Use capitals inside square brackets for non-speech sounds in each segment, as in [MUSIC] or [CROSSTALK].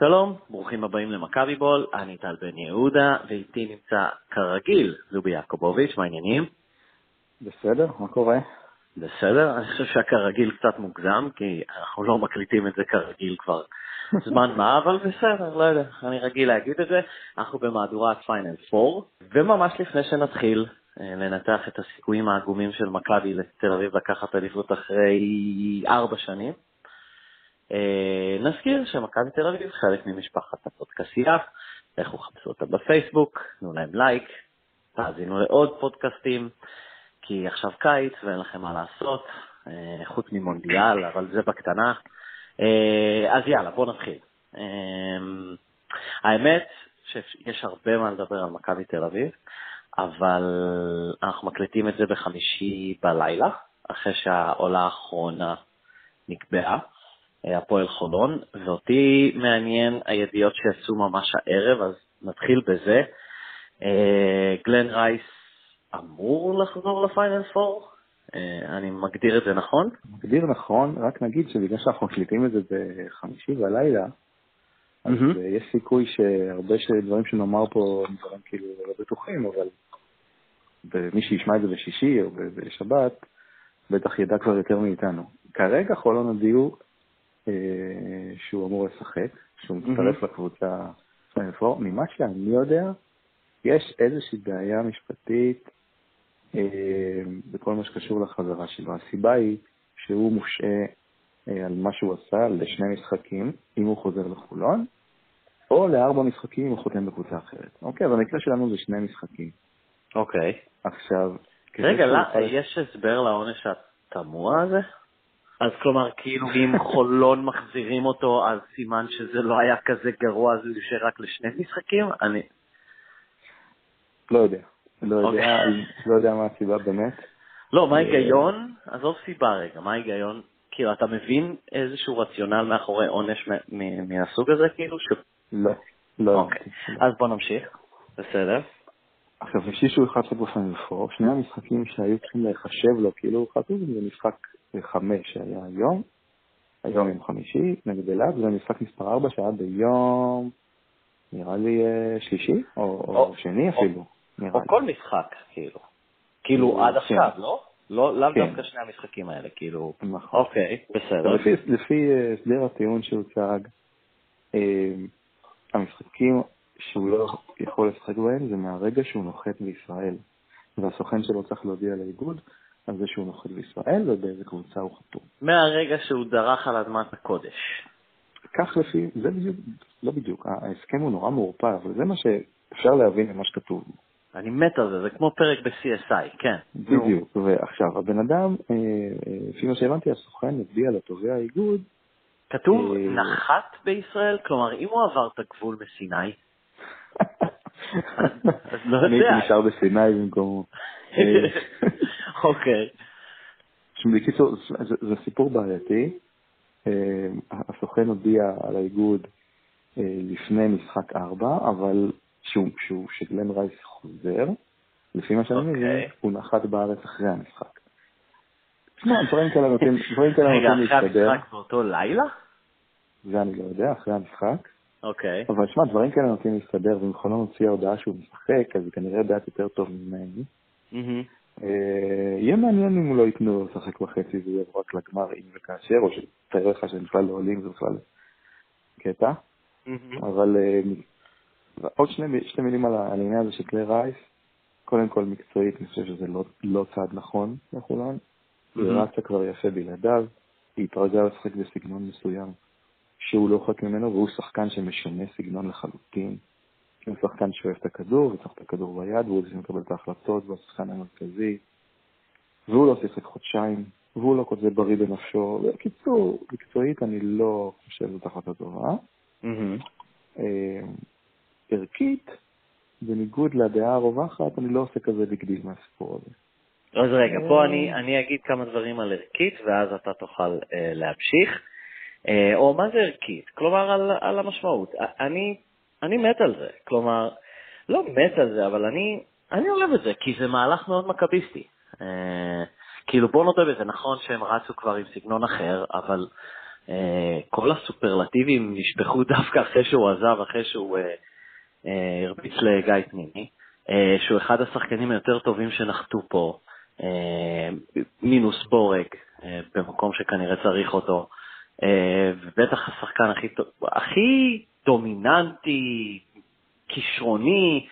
שלום, ברוכים הבאים למכבי בול, אני טל בן יהודה, ואיתי נמצא כרגיל זובי יעקובוביץ', מה העניינים? בסדר, מה קורה? בסדר, אני חושב שהכרגיל קצת מוגזם, כי אנחנו לא מקליטים את זה כרגיל כבר [LAUGHS] זמן מה, אבל בסדר, לא יודע, אני רגיל להגיד את זה. אנחנו במהדורת פיינל 4, וממש לפני שנתחיל אה, לנתח את הסיכויים העגומים של מכבי לתל אביב לקחת אליפות אחרי ארבע שנים, נזכיר שמכבי תל אביב חלק ממשפחת הפודקסייה, לכו חפשו אותה בפייסבוק, תנו להם לייק, תאזינו לעוד פודקאסטים, כי עכשיו קיץ ואין לכם מה לעשות, אה, חוץ ממונדיאל, אבל זה בקטנה. אה, אז יאללה, בואו נתחיל. האמת שיש הרבה מה לדבר על מכבי תל אביב, אבל אנחנו מקליטים את זה בחמישי בלילה, אחרי שהעולה האחרונה נקבעה. אה, הפועל חולון, ואותי מעניין הידיעות שיצאו ממש הערב, אז נתחיל בזה. אה, גלן רייס אמור לחזור לפיינל פור? אה, אני מגדיר את זה נכון? מגדיר נכון, רק נגיד שבגלל שאנחנו מקליטים את זה בחמישי בלילה, אז mm-hmm. יש סיכוי שהרבה דברים שנאמר פה הם דברים כאילו לא בטוחים, אבל מי שישמע את זה בשישי או בשבת, בטח ידע כבר יותר מאיתנו. כרגע חולון הודיעו אה, שהוא אמור לשחק, שהוא מצטרף לקבוצה ממה שאני יודע, יש איזושהי בעיה משפטית אה, בכל מה שקשור לחזרה שלו. הסיבה היא שהוא מושעה אה, על מה שהוא עשה לשני משחקים, אם הוא חוזר לחולון, או לארבע משחקים אם הוא חותם בקבוצה אחרת. אוקיי, אז המקרה שלנו זה שני משחקים. אוקיי. עכשיו... רגע, לא, יש הסבר לעונש התמוה הזה? אז כלומר, כאילו אם [LAUGHS] חולון מחזירים אותו, אז סימן שזה לא היה כזה גרוע, אז הוא יושב רק לשני משחקים? אני... לא יודע. לא יודע, אוקיי. [LAUGHS] לא יודע מה הסיבה באמת. לא, מה ההיגיון? עזוב סיבה רגע, מה ההיגיון? כאילו, אתה מבין איזשהו רציונל מאחורי עונש מהסוג הזה, כאילו? לא, לא. אוקיי, אז בוא נמשיך, בסדר. עכשיו, יש שהוא אחד שבפנים פה, שני המשחקים שהיו צריכים לחשב לו, כאילו, חשוב, זה משחק חמש שהיה היום, היום יום חמישי, נגד אלעד, זה משחק מספר ארבע שהיה ביום, נראה לי אה, שלישי, או, או, או שני אפילו, נראה או לי. כל משחק, כאילו. כאילו אה, עד כן. עכשיו, לא? לא, לאו כן. דווקא שני המשחקים האלה, כאילו... נכון. אוקיי, בסדר. לפי, לפי אה, הסדר הטיעון שהוצג, המשחקים שהוא לא יכול לשחק בהם זה מהרגע שהוא נוחת בישראל, והסוכן שלו צריך להודיע לאיגוד על זה שהוא נוחת בישראל ובאיזה קבוצה הוא חתום. מהרגע שהוא דרך על אדמת הקודש. כך לפי, זה בדיוק, לא בדיוק, ההסכם הוא נורא מעורפל, אבל זה מה שאפשר להבין ממה שכתוב. אני מת על זה, זה כמו פרק ב-CSI, כן. בדיוק, ועכשיו, הבן אדם, אה, אה, לפי מה שהבנתי, הסוכן הודיע לתובע האיגוד. כתוב אה, נחת בישראל? כלומר, אם הוא עבר את הגבול מסיני, [LAUGHS] אז לא יודע. אני הייתי נשאר בסיני במקומו. [LAUGHS] אוקיי. בקיצור, זה סיפור בעייתי. אה, הסוכן הודיע על האיגוד אה, לפני משחק ארבע, אבל כשגלן רייס חוזר, לפי מה שאני מבין, אוקיי. הוא נחת בארץ אחרי המשחק. תשמע, דברים כאלה נותנים [LAUGHS] להסתדר. רגע, אחרי המשחק באותו לילה? זה אני לא יודע, אחרי המשחק. אוקיי. אבל שמע, דברים כאלה נותנים להסתדר, ואם חולון הוציאה הודעה שהוא משחק, אז היא כנראה יודעת יותר טוב ממני. אה, יהיה מעניין אם לא ייתנו לו לשחק בחצי ויהיה רק לגמר אם וכאשר, או שתאר לך שהם בכלל לא עולים, זה בכלל קטע. אבל אה, עוד שני מילים על העניין הזה של קלי רייס. קודם כל, מקצועית, אני חושב שזה לא, לא צעד נכון לחולון. היא רצה כבר יפה בלעדיו, היא התרגלה לשחק בסגנון מסוים. שהוא לא חלק ממנו, והוא שחקן שמשנה סגנון לחלוטין. הוא שחקן שאוהב את הכדור, וצריך את הכדור ביד, והוא זה שמקבל את ההחלטות, והוא השחקן המרכזי. והוא לא שיחק חודשיים, והוא לא כותב בריא בנפשו. בקיצור, מקצועית אני לא חושב שזאת החלטה טובה. אה, ערכית, בניגוד לדעה הרווחת, אני לא עושה כזה בגדיל מהסיפור הזה. אז רגע, פה אני, אני אגיד כמה דברים על ערכית, ואז אתה תוכל uh, להמשיך. אה, או מה זה ערכית? כלומר, על, על המשמעות. אני, אני מת על זה. כלומר, לא מת על זה, אבל אני, אני אוהב את זה, כי זה מהלך מאוד מכביסטי. אה, כאילו, בוא נודה בזה, נכון שהם רצו כבר עם סגנון אחר, אבל כל הסופרלטיבים נשפכו [LAUGHS] דווקא אחרי שהוא עזב, אחרי שהוא הרביץ לגיא פנימי, שהוא אחד השחקנים היותר טובים שנחתו פה, מינוס בורג, במקום שכנראה צריך אותו, ובטח השחקן הכי, הכי דומיננטי, כישרוני,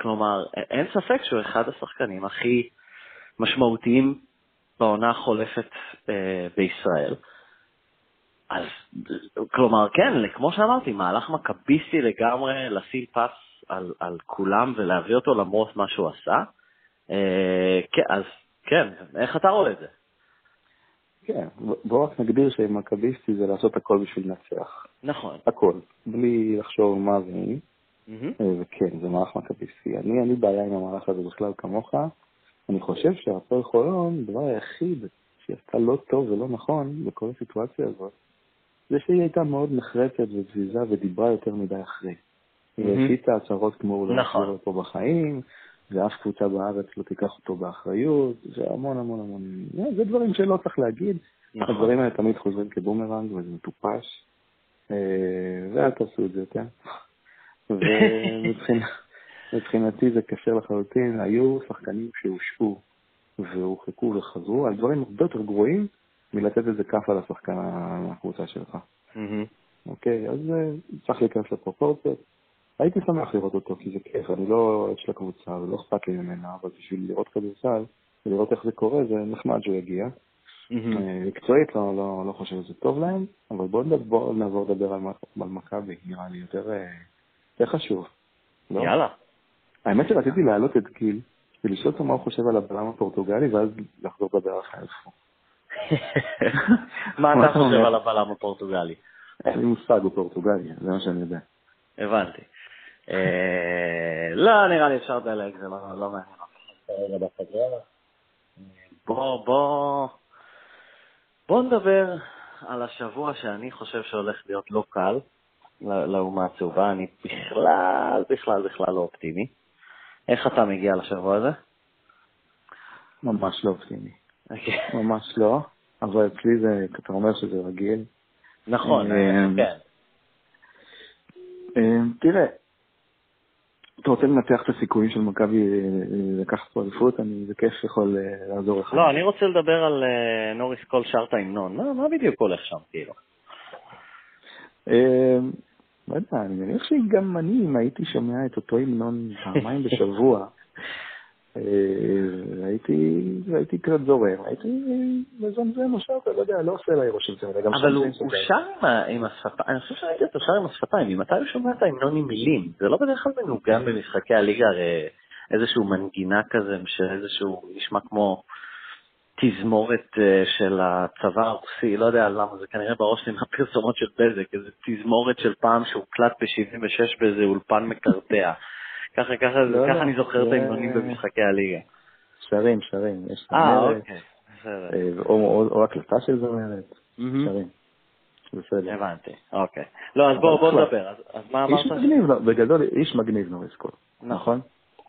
כלומר, אין ספק שהוא אחד השחקנים הכי משמעותיים בעונה החולפת בישראל. אז כלומר, כן, כמו שאמרתי, מהלך מכביסטי לגמרי לשים פס על, על כולם ולהביא אותו למרות מה שהוא עשה. אה, כן, אז כן, איך אתה רואה את זה? כן, בוא רק נגדיר שמכביסטי זה לעשות הכל בשביל לנצח. נכון. הכל, בלי לחשוב מה ואם. Mm-hmm. וכן, זה מהלך מכביסטי. אני, אין לי בעיה עם המהלך הזה בכלל כמוך. אני חושב שהפועל חולון, הדבר היחיד שהיא עשתה לא טוב ולא נכון בכל הסיטואציה הזאת, זה שהיא הייתה מאוד נחרצת ופזיזה ודיברה יותר מדי אחרי. הפיצה הצהרות כמו הוא לא נכון. יחזור פה בחיים, ואף קבוצה בארץ לא תיקח אותו באחריות, זה המון המון המון, זה דברים שלא צריך להגיד. נכון. הדברים האלה תמיד חוזרים כבומרנג וזה מטופש, אה, ואל תעשו את זה [LAUGHS] יותר. ומבחינתי זה קשה לחלוטין, היו שחקנים שהושעו והורחקו וחזרו על דברים הרבה יותר גרועים מלתת איזה כאפה לשחקן מהקבוצה שלך. אוקיי, אז אה, צריך להיכנס לפרופורציות. הייתי שמח לראות אותו, כי זה כיף, אני לא אוהד של הקבוצה ולא אכפת לי ממנה, אבל בשביל לראות כדורסל ולראות איך זה קורה, זה נחמד שהוא יגיע. אה, מקצועית לא, לא, לא חושב שזה טוב להם, אבל בואו בוא נעבור לדבר על, על מכבי, נראה לי יותר, אה, יותר חשוב. לא? יאללה. האמת שרציתי להעלות את גיל ולשאול אותו מה הוא חושב על הבלם הפורטוגלי, ואז לחזור לדבר על חיפה. [LAUGHS] מה אתה חושב על הבלם הפורטוגלי? אין לי מושג, הוא פורטוגלי, זה מה שאני יודע. הבנתי. אה, לא, נראה לי אפשר לדלג, זה לא, לא מעניין. בוא, בוא, בוא נדבר על השבוע שאני חושב שהולך להיות לא קל לאומה הצהובה. אני בכלל, בכלל, בכלל לא אופטימי. איך אתה מגיע לשבוע הזה? ממש לא אופטימי. אוקיי. ממש לא, אבל אצלי זה, אתה אומר שזה רגיל. נכון, אה, כן. אה, תראה, אתה רוצה לנתח את הסיכויים של מכבי אה, לקחת פה אליפות? אני בכיף יכול לעזור לך. לא, אני רוצה לדבר על נוריס קול שרת ההמנון. מה בדיוק הולך שם, כאילו? לא יודע, אני מניח שגם אני, אם הייתי שומע את אותו המנון פעמיים בשבוע, [LAUGHS] אה, הייתי, הייתי קצת זורם, הייתי מזמזם או שאתה, לא יודע, לא עושה לי רושם זה, אבל הוא שר עם השפתיים, אני חושב שראיתי אותו שר עם השפתיים, ממתי הוא שומע את ההמנון עם מילים? זה לא בדרך כלל מנוגן במשחקי הליגה, הרי איזשהו מנגינה כזה, שאיזשהו נשמע כמו תזמורת אה, של הצבא הרוסי, לא יודע למה, זה כנראה בראש שלי מהפרסומות של בזק, איזה תזמורת של פעם שהוקלט ב-76 באיזה אולפן מקרטע. ככה, ככה, לא, ככה לא, אני זוכר את ההמנונים במשחקי הליגה. שרים, שרים, יש אה, אוקיי. אה, או הקלטה של זמרת, שרים. בסדר. הבנתי, אוקיי. לא, אז בואו נדבר, אז מה אמרת? איש מגניב, לא, בגדול, איש מגניב נוריס קול, נכון?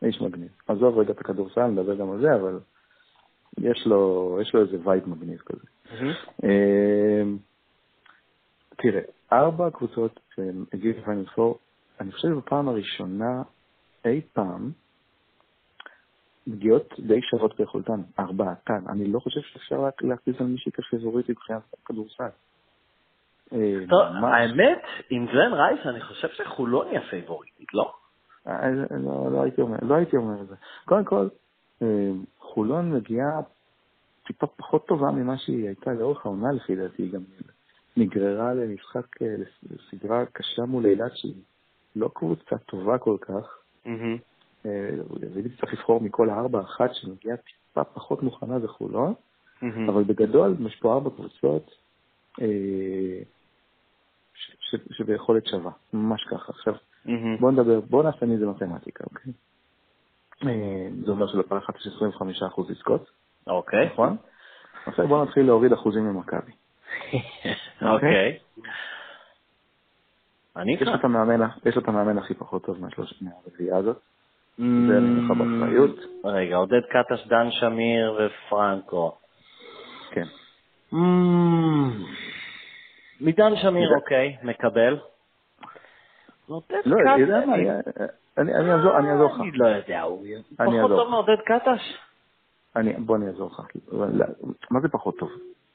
איש מגניב. עזוב רגע את הכדורסל, נדבר גם על זה, אבל יש לו, יש לו איזה vibe מגניב כזה. אמ, תראה, ארבע קבוצות שהגיעו לפיינל פור, אני חושב שבפעם הראשונה אי פעם מגיעות די שוות ביכולתן, ארבעתן. אני לא חושב שאפשר להצביע על מישהי כפייבוריטית מבחינת כדורסל. אה, טוב, האמת, עם גלן רייס אני חושב שחולון היא הפייבוריטית, לא? אה, לא, לא לא הייתי אומר את זה. קודם כל, אה, חולון מגיעה טיפה פחות טובה ממה שהיא הייתה לאורך העונה לפי דעתי, גם נגררה למשחק, לסדרה קשה מול אילת שהיא לא קבוצה טובה כל כך. ואם צריך לבחור מכל הארבע אחת שמגיעה טיפה פחות מוכנה זה חולון, אבל בגדול יש פה ארבע קבוצות אה, שביכולת שווה, ממש ככה. עכשיו, בוא נדבר, בוא נעשה מזה מתמטיקה, אוקיי? אה, זה אומר שלפעם אחת יש 25% לזכות. אוקיי. נכון? עכשיו בוא נתחיל להוריד אחוזים ממכבי. [LAUGHS] אוקיי. אני איתך. יש לו את המאמן הכי פחות טוב מהרביעייה הזאת. זה אני לך באחריות. רגע, עודד קטש, דן שמיר ופרנקו. כן. מידן שמיר, אוקיי, מקבל. לא, אתה יודע מה, אני אעזור לך. אני לא יודע, הוא פחות טוב מעודד קטש? בוא אני אעזור לך. מה זה פחות טוב?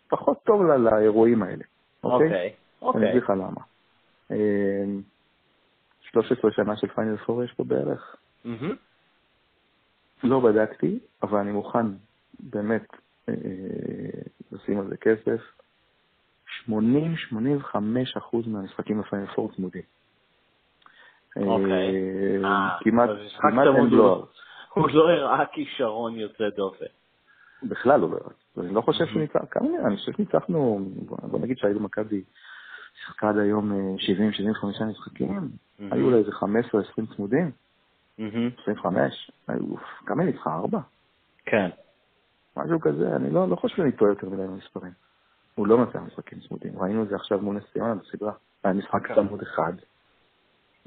פחות טוב לאירועים האלה, אוקיי? אוקיי. אני אגיד לך למה. 13 שנה של פיינל פור יש פה בערך. לא בדקתי, אבל אני מוכן באמת אה, לשים על זה כסף. 80-85 אחוז מהמשחקים בפיינל פור צמודים. אוקיי. אה, אה, כמעט אין בלואו. הוא לא הראה כישרון יוצא דופן. בכלל הוא לא הראה. אני לא חושב כמה נראה, אני חושב שניצחנו, בוא נגיד שהיינו מכבי שיחקה עד היום 70-75 משחקים, היו לה איזה 15-20 צמודים. 25, כמה היא ניצחה? ארבע? כן. משהו כזה, אני לא, לא חושב שאני טועה יותר מדי במספרים. הוא לא מצא משחקים צמודים, ראינו את זה עכשיו מול נס ציונה בסדרה. היה משחק צמוד כן. אחד,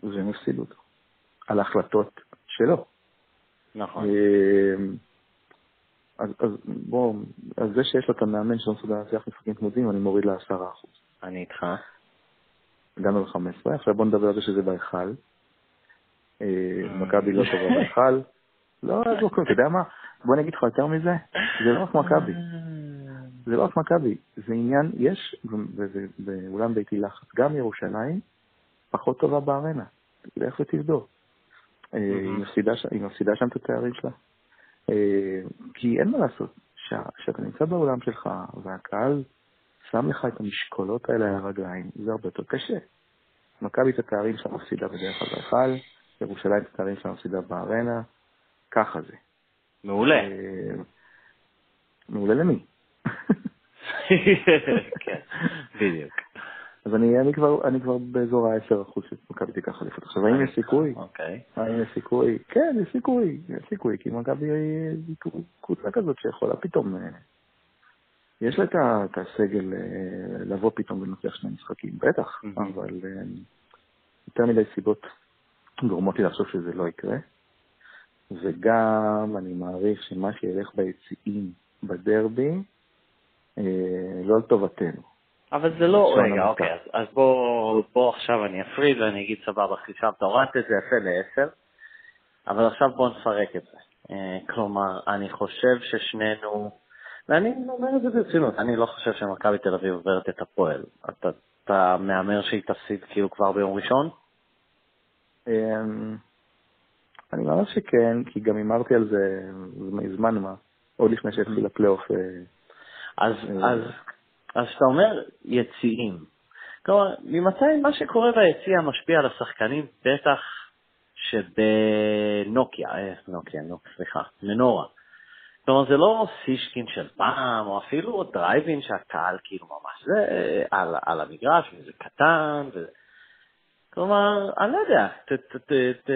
והם הפסידו אותו. על ההחלטות שלו. נכון. אמ, אז, אז בוא, אז זה שיש לו את המאמן שלא מסוגל להצליח משחקים צמודים, אני מוריד לעשרה אחוז. אני איתך. הגענו ל-15, עכשיו בוא נדבר על זה שזה בהיכל. אה, מכבי לא טובה בהיכל. לא, לא, אתה יודע מה? בוא אני אגיד לך יותר מזה, זה לא רק מכבי. זה לא רק מכבי, זה עניין, יש באולם ביתי לחץ, גם ירושלים פחות טובה בארנה. לך ותבדוק. אה, היא מפסידה שם את התארים שלה. אה, כי אין מה לעשות, כשאתה נמצא באולם שלך והקהל שם לך את המשקולות האלה על הרגליים, זה הרבה יותר קשה. מכבי את התארים שלה מפסידה בדרך כלל בהיכל, ירושלים את התארים שלה מפסידה בארנה, ככה זה. מעולה. אה, מעולה למי? כן, בדיוק. אז אני, אני, כבר, אני כבר באזור ה-10% שמכבי תיקח אליפות. עכשיו, האם יש סיכוי? אוקיי. האם יש סיכוי? כן, יש סיכוי, יש סיכוי, כי מכבי היא קבוצה כזאת שיכולה פתאום... אה, יש לה את הסגל אה, לבוא פתאום ולנצח שני משחקים, בטח, אבל יותר מדי סיבות גורמות לי לחשוב שזה לא יקרה. וגם אני מעריך שמה שילך ביציעים בדרבי, אה, לא לטובתנו. אבל זה לא, רגע, אוקיי, אז, אז בוא, בוא עכשיו אני אפריד ואני אגיד סבבה, חישבת, הורדת את זה יפה לעשר, אבל עכשיו בוא נפרק את זה. אה, כלומר, אני חושב ששנינו, ואני אומר את זה ברצינות, אני לא חושב שמכבי תל אביב עוברת את הפועל. אתה, אתה מהמר שהיא תפסיד כאילו כבר ביום ראשון? אמ, אני מאמר שכן, כי גם הימרתי על זה מזמן מה, עוד לפני שהתחיל הפלייאוף. אה, אז, אה, אז, אז אתה אומר יציאים. כלומר, ממתי מה שקורה ביציע משפיע על השחקנים? בטח שבנוקיה, אה, נוקיה, נוק, סליחה, מנורה. כלומר, זה לא סישקין של פעם, או אפילו דרייבין שהקהל כאילו ממש זה על, על המגרש, וזה קטן, וזה... כלומר, אני לא יודע, ת, ת, ת, ת,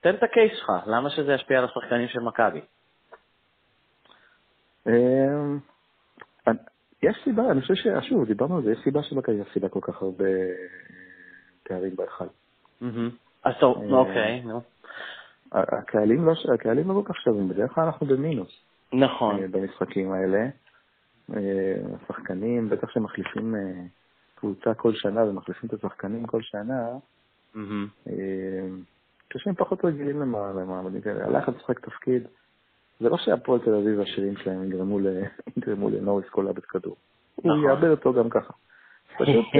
תן את הקייס שלך, למה שזה ישפיע על השחקנים של מכבי? אמ, יש סיבה, אני חושב ששוב, דיברנו על זה, יש סיבה שמכבי הפסידה כל כך הרבה תארים בהיכל. אז טוב, אמ, אוקיי, נו. לא, הקהלים לא כל כך שווים, בדרך כלל אנחנו במינוס. נכון. אה, במשחקים האלה. אה, השחקנים, בטח שמחליפים אה, קבוצה כל שנה ומחליפים את השחקנים כל שנה, קשים פחות רגילים למעמדים כאלה. הלחץ לשחק תפקיד. זה לא שהפועל תל אביב והשירים שלהם יגרמו [LAUGHS] לנוריס כל לאבד כדור. הוא נכון. יאבד אותו גם ככה. פשוט... [LAUGHS]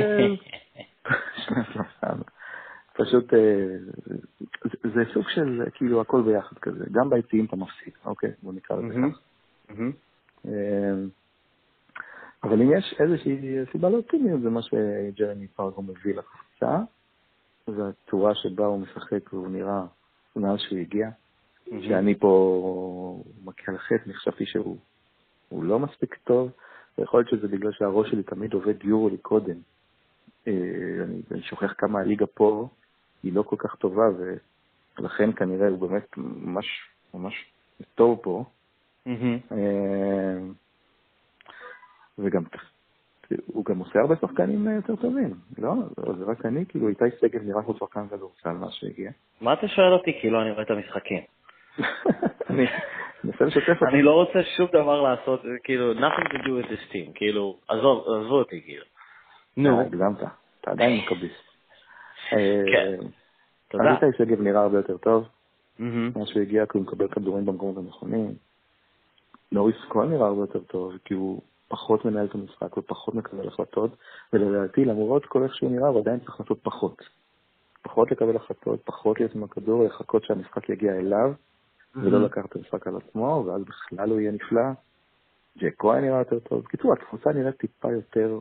[LAUGHS] פשוט זה סוג של כאילו הכל ביחד כזה, גם ביציעים אתה מפסיד, אוקיי, בוא נקרא לזה ככה. אבל אם יש איזושהי סיבה לאופטימיות, זה מה שג'רמי פרגו מביא לקבוצה, זה הצורה שבה הוא משחק והוא נראה מאז שהוא הגיע. שאני פה מכה על חטא, חשבתי שהוא לא מספיק טוב, ויכול להיות שזה בגלל שהראש שלי תמיד עובד יורו לי קודם. אה, אני, אני שוכח כמה הליגה פה היא לא כל כך טובה, ולכן כנראה הוא באמת ממש ממש טוב פה. Mm-hmm. וגם הוא גם עושה הרבה שחקנים יותר טובים, לא? זה רק אני, כאילו איתי סגל נראה כמו שחקן כדורסל מאז שהגיע. מה אתה שואל אותי? כאילו אני רואה את המשחקים. [LAUGHS] אני מנסה לשתף אותי. אני לא רוצה שום דבר לעשות, כאילו, nothing to do with this team, כאילו, עזוב, עזבו אותי, כאילו. נו. הגזמת, אתה עדיין מכביסט. כן. תודה. אביטי שגב נראה הרבה יותר טוב. מאז שהוא הגיע, כי הוא מקבל כדורים במקומות הנכונים. נוריס כהן נראה הרבה יותר טוב, כי הוא פחות מנהל את המשחק ופחות מקבל החלטות, ולדעתי, למרות כל איך שהוא נראה, הוא עדיין צריך לעשות פחות. פחות לקבל החלטות, פחות להיות עם הכדור, לחכות שהמשחק יגיע אליו, ולא לקחת את המשחק על עצמו, ואז בכלל הוא יהיה נפלא. ג'ק כהן נראה יותר טוב. בקיצור, התפוצה נראית טיפה יותר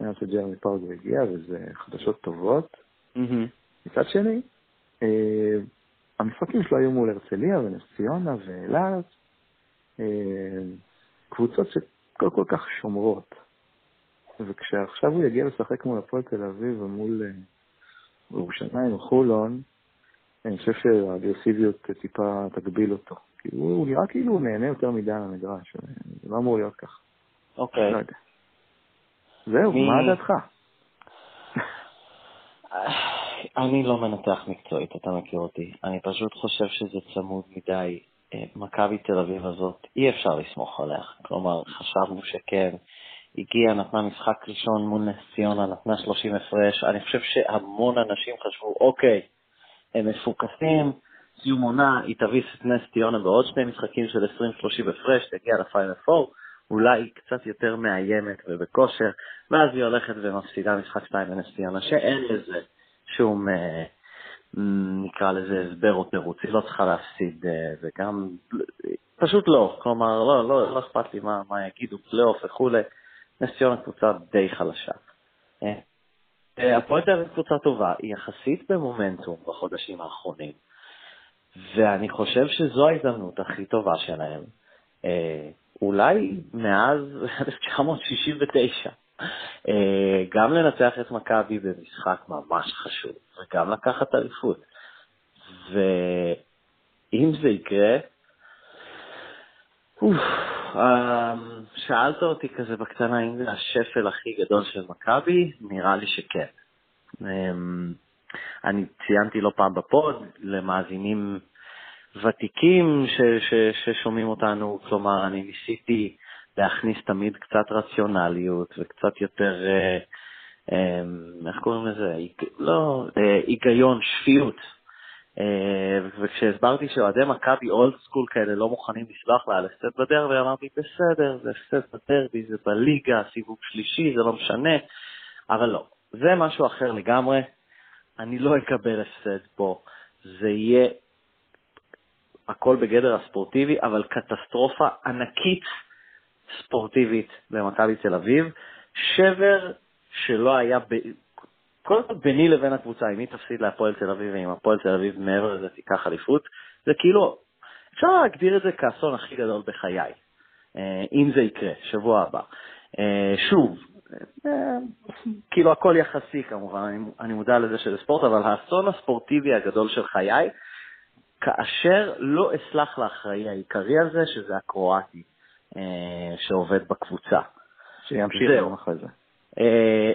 מסודרת. מאז שג'רמי פארגו הגיע, וזה חדשות טובות. מצד שני, אה, המשחקים שלו היו מול הרצליה ונס ציונה ואילת, אה, קבוצות שכל כל כך שומרות. וכשעכשיו הוא יגיע לשחק מול הפועל תל אביב ומול אה, ירושלים או חולון, אני חושב שהאגרסיביות טיפה תגביל אותו. כי הוא, הוא נראה כאילו הוא נהנה יותר מדי על המגרש, זה לא אמור להיות ככה. אוקיי. לא יודע. זהו, מי... מה דעתך? אני לא מנתח מקצועית, אתה מכיר אותי. אני פשוט חושב שזה צמוד מדי. אה, מכבי תל אביב הזאת, אי אפשר לסמוך עליה. כלומר, חשבנו שכן. הגיעה, נתנה משחק ראשון מול נס ציונה, נתנה 30 הפרש. אני חושב שהמון אנשים חשבו, אוקיי, הם מפוקסים, סיום עונה, היא תביס את נס ציונה בעוד שני משחקים של 20-30 הפרש, תגיע לפיינל 4, אולי קצת יותר מאיימת ובכושר, ואז היא הולכת ומפסידה משחק 2 בנס ציונה, שאין לזה שום, אה, נקרא לזה הסבר או תירוץ, היא לא צריכה להפסיד, אה, וגם, פשוט לא, כלומר, לא, לא, לא אכפת לי מה, מה יגידו, פלייאוף וכולי, נס ציונה קבוצה די חלשה. אה, הפועל תל אביב קבוצה טובה, היא יחסית במומנטום בחודשים האחרונים, ואני חושב שזו ההזדמנות הכי טובה שלהם, אולי מאז 1969. אה, גם לנצח את מכבי במשחק ממש חשוב, וגם לקחת אליפות. ואם זה יקרה, אוף, אמ, שאלת אותי כזה בקטנה אם זה השפל הכי גדול של מכבי, נראה לי שכן. אמ, אני ציינתי לא פעם בפוד למאזינים ותיקים ש, ש, ששומעים אותנו, כלומר, אני ניסיתי להכניס תמיד קצת רציונליות וקצת יותר, אה, אה, איך קוראים לזה? לא, אה, היגיון, שפיות. אה, וכשהסברתי שאוהדי מכבי אולד סקול כאלה לא מוכנים לסלוח לה על הפסד בדרבי, אמרתי, בסדר, זה הפסד בדרבי, זה בליגה, סיבוב שלישי, זה לא משנה, אבל לא, זה משהו אחר לגמרי. אני לא אקבל הפסד פה. זה יהיה הכל בגדר הספורטיבי, אבל קטסטרופה ענקית ספורטיבית במכבי תל אביב. שבר שלא היה, ב... קודם כל ביני לבין הקבוצה, אם היא תפסיד להפועל תל אביב ואם הפועל תל אביב מעבר לזה תיקח אליפות, זה כאילו, אפשר להגדיר את זה כאסון הכי גדול בחיי, אה, אם זה יקרה, שבוע הבא. אה, שוב, אה, כאילו הכל יחסי כמובן, אני, מודע לזה שזה ספורט, אבל האסון הספורטיבי הגדול של חיי, כאשר לא אסלח לאחראי העיקרי הזה, שזה הקרואטי אה, שעובד בקבוצה. שימשיך גם אחרי זה. אה,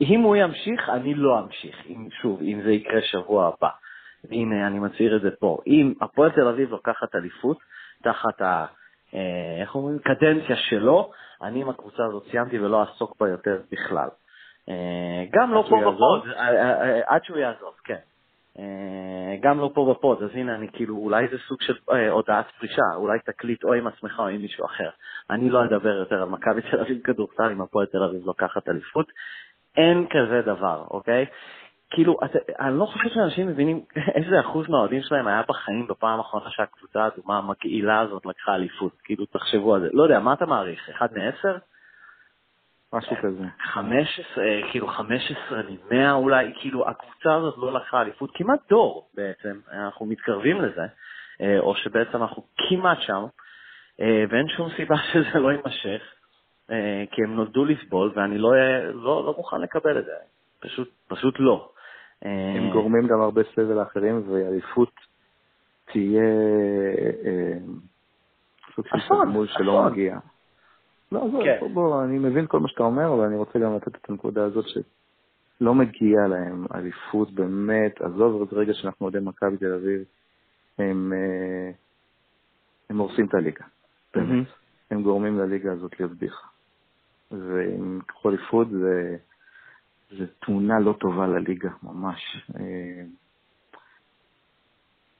אם הוא ימשיך, אני לא אמשיך, אם, שוב, אם זה יקרה שבוע הבא. הנה, אני מצהיר את זה פה. אם הפועל תל אביב לוקחת אליפות תחת ה... אה, איך אומרים? קדנציה שלו, אני עם הקבוצה הזאת סיימתי ולא אעסוק בה יותר בכלל. גם לא פה בפוד, עד שהוא יעזוב, כן. אה, גם לא פה בפוד, אז הנה אני כאילו, אולי זה סוג של אה, הודעת פרישה, אולי תקליט או עם עצמך או עם מישהו אחר. אני לא אדבר יותר על מכבי תל אביב כדורסל אם הפועל תל אביב לוקחת אליפות. אין כזה דבר, אוקיי? כאילו, את, אני לא חושב שאנשים מבינים [LAUGHS] איזה אחוז מהאוהדים שלהם היה בחיים בפעם האחרונה שהקבוצה האדומה המגעילה הזאת לקחה אליפות. כאילו, תחשבו על זה. לא יודע, מה אתה מעריך? אחד מעשר? משהו כזה. 15, כאילו 15 מ-100 אולי, כאילו הקבוצה הזאת לא לקחה אליפות, כמעט דור בעצם, אנחנו מתקרבים לזה, אה, או שבעצם אנחנו כמעט שם, אה, ואין שום סיבה [LAUGHS] שזה לא יימשך, אה, כי הם נולדו לסבול, ואני לא, לא, לא מוכן לקבל את זה, פשוט, פשוט לא. הם גורמים גם הרבה סבל לאחרים, ואליפות תהיה סוג של תגמול שלא מגיע. לא, עזוב, כן. בוא, אני מבין כל מה שאתה אומר, אבל אני רוצה גם לתת את הנקודה הזאת שלא מגיע להם אליפות באמת, עזוב את רגע שאנחנו אוהדי מכבי תל אביב, הם, אה, הם הורסים את הליגה, באמת. Mm-hmm. הם גורמים לליגה הזאת להיות ביחה. ועם כחול אליפות זה, זה תמונה לא טובה לליגה, ממש.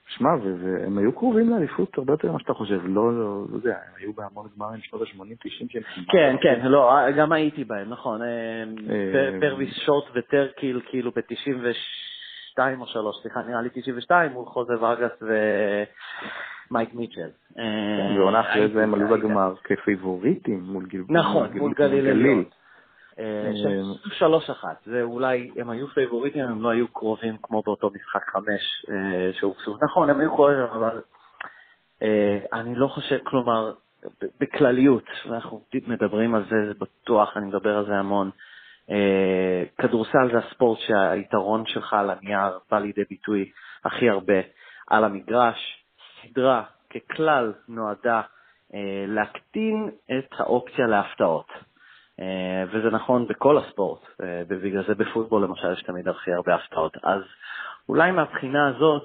שמע, והם היו קרובים לאליפות הרבה יותר ממה שאתה חושב, לא, לא, לא יודע, הם היו בהמון גמרים שנות ה-80-90 שהם כן, כן, לא, גם הייתי בהם, נכון. פרוויס שוט וטרקיל, כאילו ב-92 או 3, סליחה, נראה לי 92, מול חוזה ורגס ומייק מיטשל. ועונה אחרי זה הם עלו לגמר כפייבוריטים מול גליל. נכון, מול גליל. שלוש אחת, זה אולי, הם היו פייבוריטים, הם לא היו קרובים כמו באותו משחק חמש שהוקסו. נכון, הם היו קרובים, אבל אני לא חושב, כלומר, בכלליות, ואנחנו מדברים על זה, זה בטוח, אני מדבר על זה המון. כדורסל זה הספורט שהיתרון שלך על הנייר בא לידי ביטוי הכי הרבה על המגרש. סדרה ככלל נועדה להקטין את האופציה להפתעות. אה, וזה נכון בכל הספורט, אה, ובגלל זה בפוטבול למשל יש תמיד הכי הרבה הפתעות. אז אולי מהבחינה הזאת,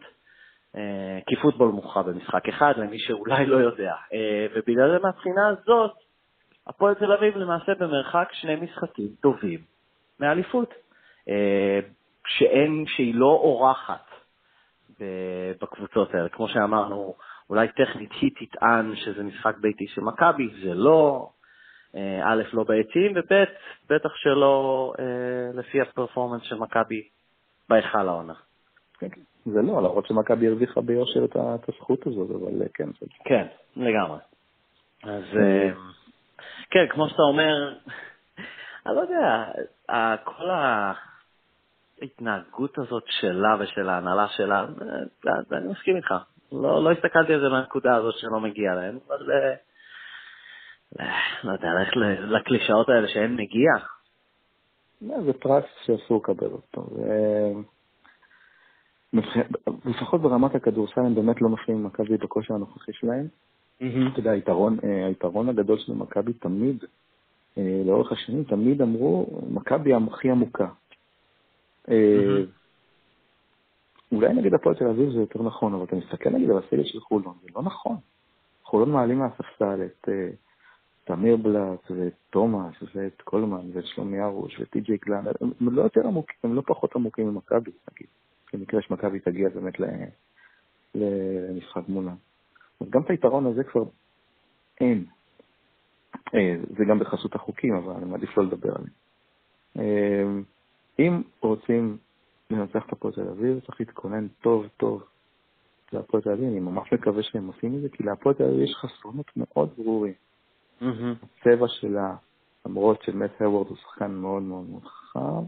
אה, כי פוטבול מוכרע במשחק אחד, למי שאולי לא יודע, ובגלל זה מהבחינה הזאת, הפועל תל אביב למעשה במרחק שני משחקים טובים מאליפות, שאין, שהיא לא אורחת בקבוצות האלה. כמו שאמרנו, אולי טכנית היא תטען שזה משחק ביתי של מכבי, זה לא, א', לא בעצים, וב', בטח שלא אה, לפי הפרפורמנס של מכבי בהיכל העונה. כן. זה לא, למרות שמכבי הרוויחה ביושר את הזכות הזאת, אבל אה, כן. כן, לגמרי. אז כן, כמו שאתה אומר, [LAUGHS] אני לא יודע, כל ההתנהגות הזאת שלה ושל ההנהלה שלה, אני מסכים איתך. לא, לא הסתכלתי על זה מהנקודה הזאת שלא מגיע להם, אבל לא יודע, ללכת לקלישאות האלה שאין מגיע. לא, זה פרס שאסור לקבל אותו. לפחות ברמת הכדורסל הם באמת לא מפריעים למכבי בכושר הנוכחי שלהם. אתה יודע, אה, היתרון הגדול של מכבי תמיד, אה, לאורך השנים, תמיד אמרו, מכבי הכי עמוקה. אה, אולי נגיד הפועל תל אביב זה יותר נכון, אבל אתה מסתכל נגיד על הסגל של חולון, זה לא נכון. חולון מעלים מהספסל את תמיר בלאט ואת תומאס ואת קולמן ואת שלומי ארוש וטי.ג'יי קלאן, הם לא יותר עמוקים, הם לא פחות עמוקים ממכבי, נגיד, במקרה שמכבי תגיע באמת למשחק מולה. אז גם את היתרון הזה כבר אין. אה, זה גם בחסות החוקים, אבל אני מעדיף לא לדבר עליהם. אה, אם רוצים לנצח את הפועל תל אביב, צריך להתכונן טוב טוב להפועל תל אביב, אני ממש מקווה שהם עושים את זה, כי להפועל תל אביב יש חסרונות מאוד ברורים. הצבע שלה, למרות שמט הוורד הוא שחקן מאוד מאוד מאוד חכם,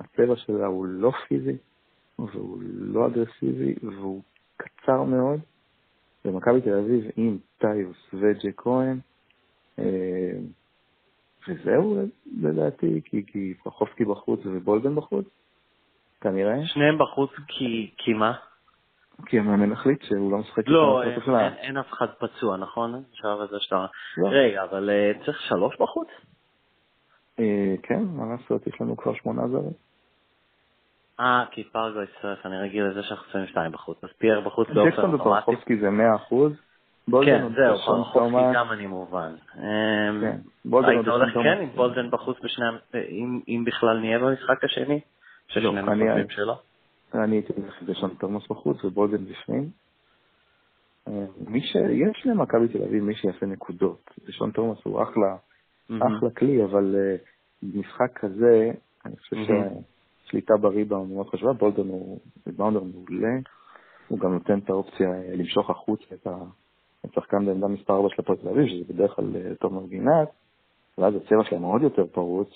הצבע שלה הוא לא פיזי, והוא לא אגרסיבי, והוא קצר מאוד. ומכבי תל אביב עם טייוס וג'י כהן, אה, וזהו לדעתי, כי, כי פרחובסקי בחוץ ובולדן בחוץ, כנראה. שניהם בחוץ כי, כי מה? כי המאמן החליט שהוא לא משחק לא, אין, אין, אין אף אחד פצוע, נכון? עכשיו זה שאתה... לא. רגע, אבל uh, צריך שלוש בחוץ? Uh, כן, מה לעשות, יש לנו כבר שמונה זרים. אה, כי פרגו הצטרף, אני רגיל לזה שאנחנו שמים שתיים בחוץ, אז פייר בחוץ באופן אוטומטי. ג'קסון ופרחובסקי זה מאה אחוז. כן, זהו, פרחובסקי גם כמובן. אמ, כן, היית הולך כן עם בולדן בחוץ בשני... אם בכלל נהיה במשחק השני? לא, שלו? אני הייתי הולך שם תומאס בחוץ ובולדן בפנים. אה, מי ש... יש למכבי תל אביב מי שיעשה נקודות. דשון תומאס הוא אחלה, אחלה כלי, אבל uh, משחק כזה, אני חושב ששליטה בריבאונד מאוד חשובה, בולדן הוא ריבאונדר מעולה, הוא גם נותן את האופציה אה, למשוך החוצה את השחקן בעמדה מספר 4 של הפועל תל אביב, שזה בדרך כלל תומר גינת, ואז הצבע שלהם עוד יותר פרוץ.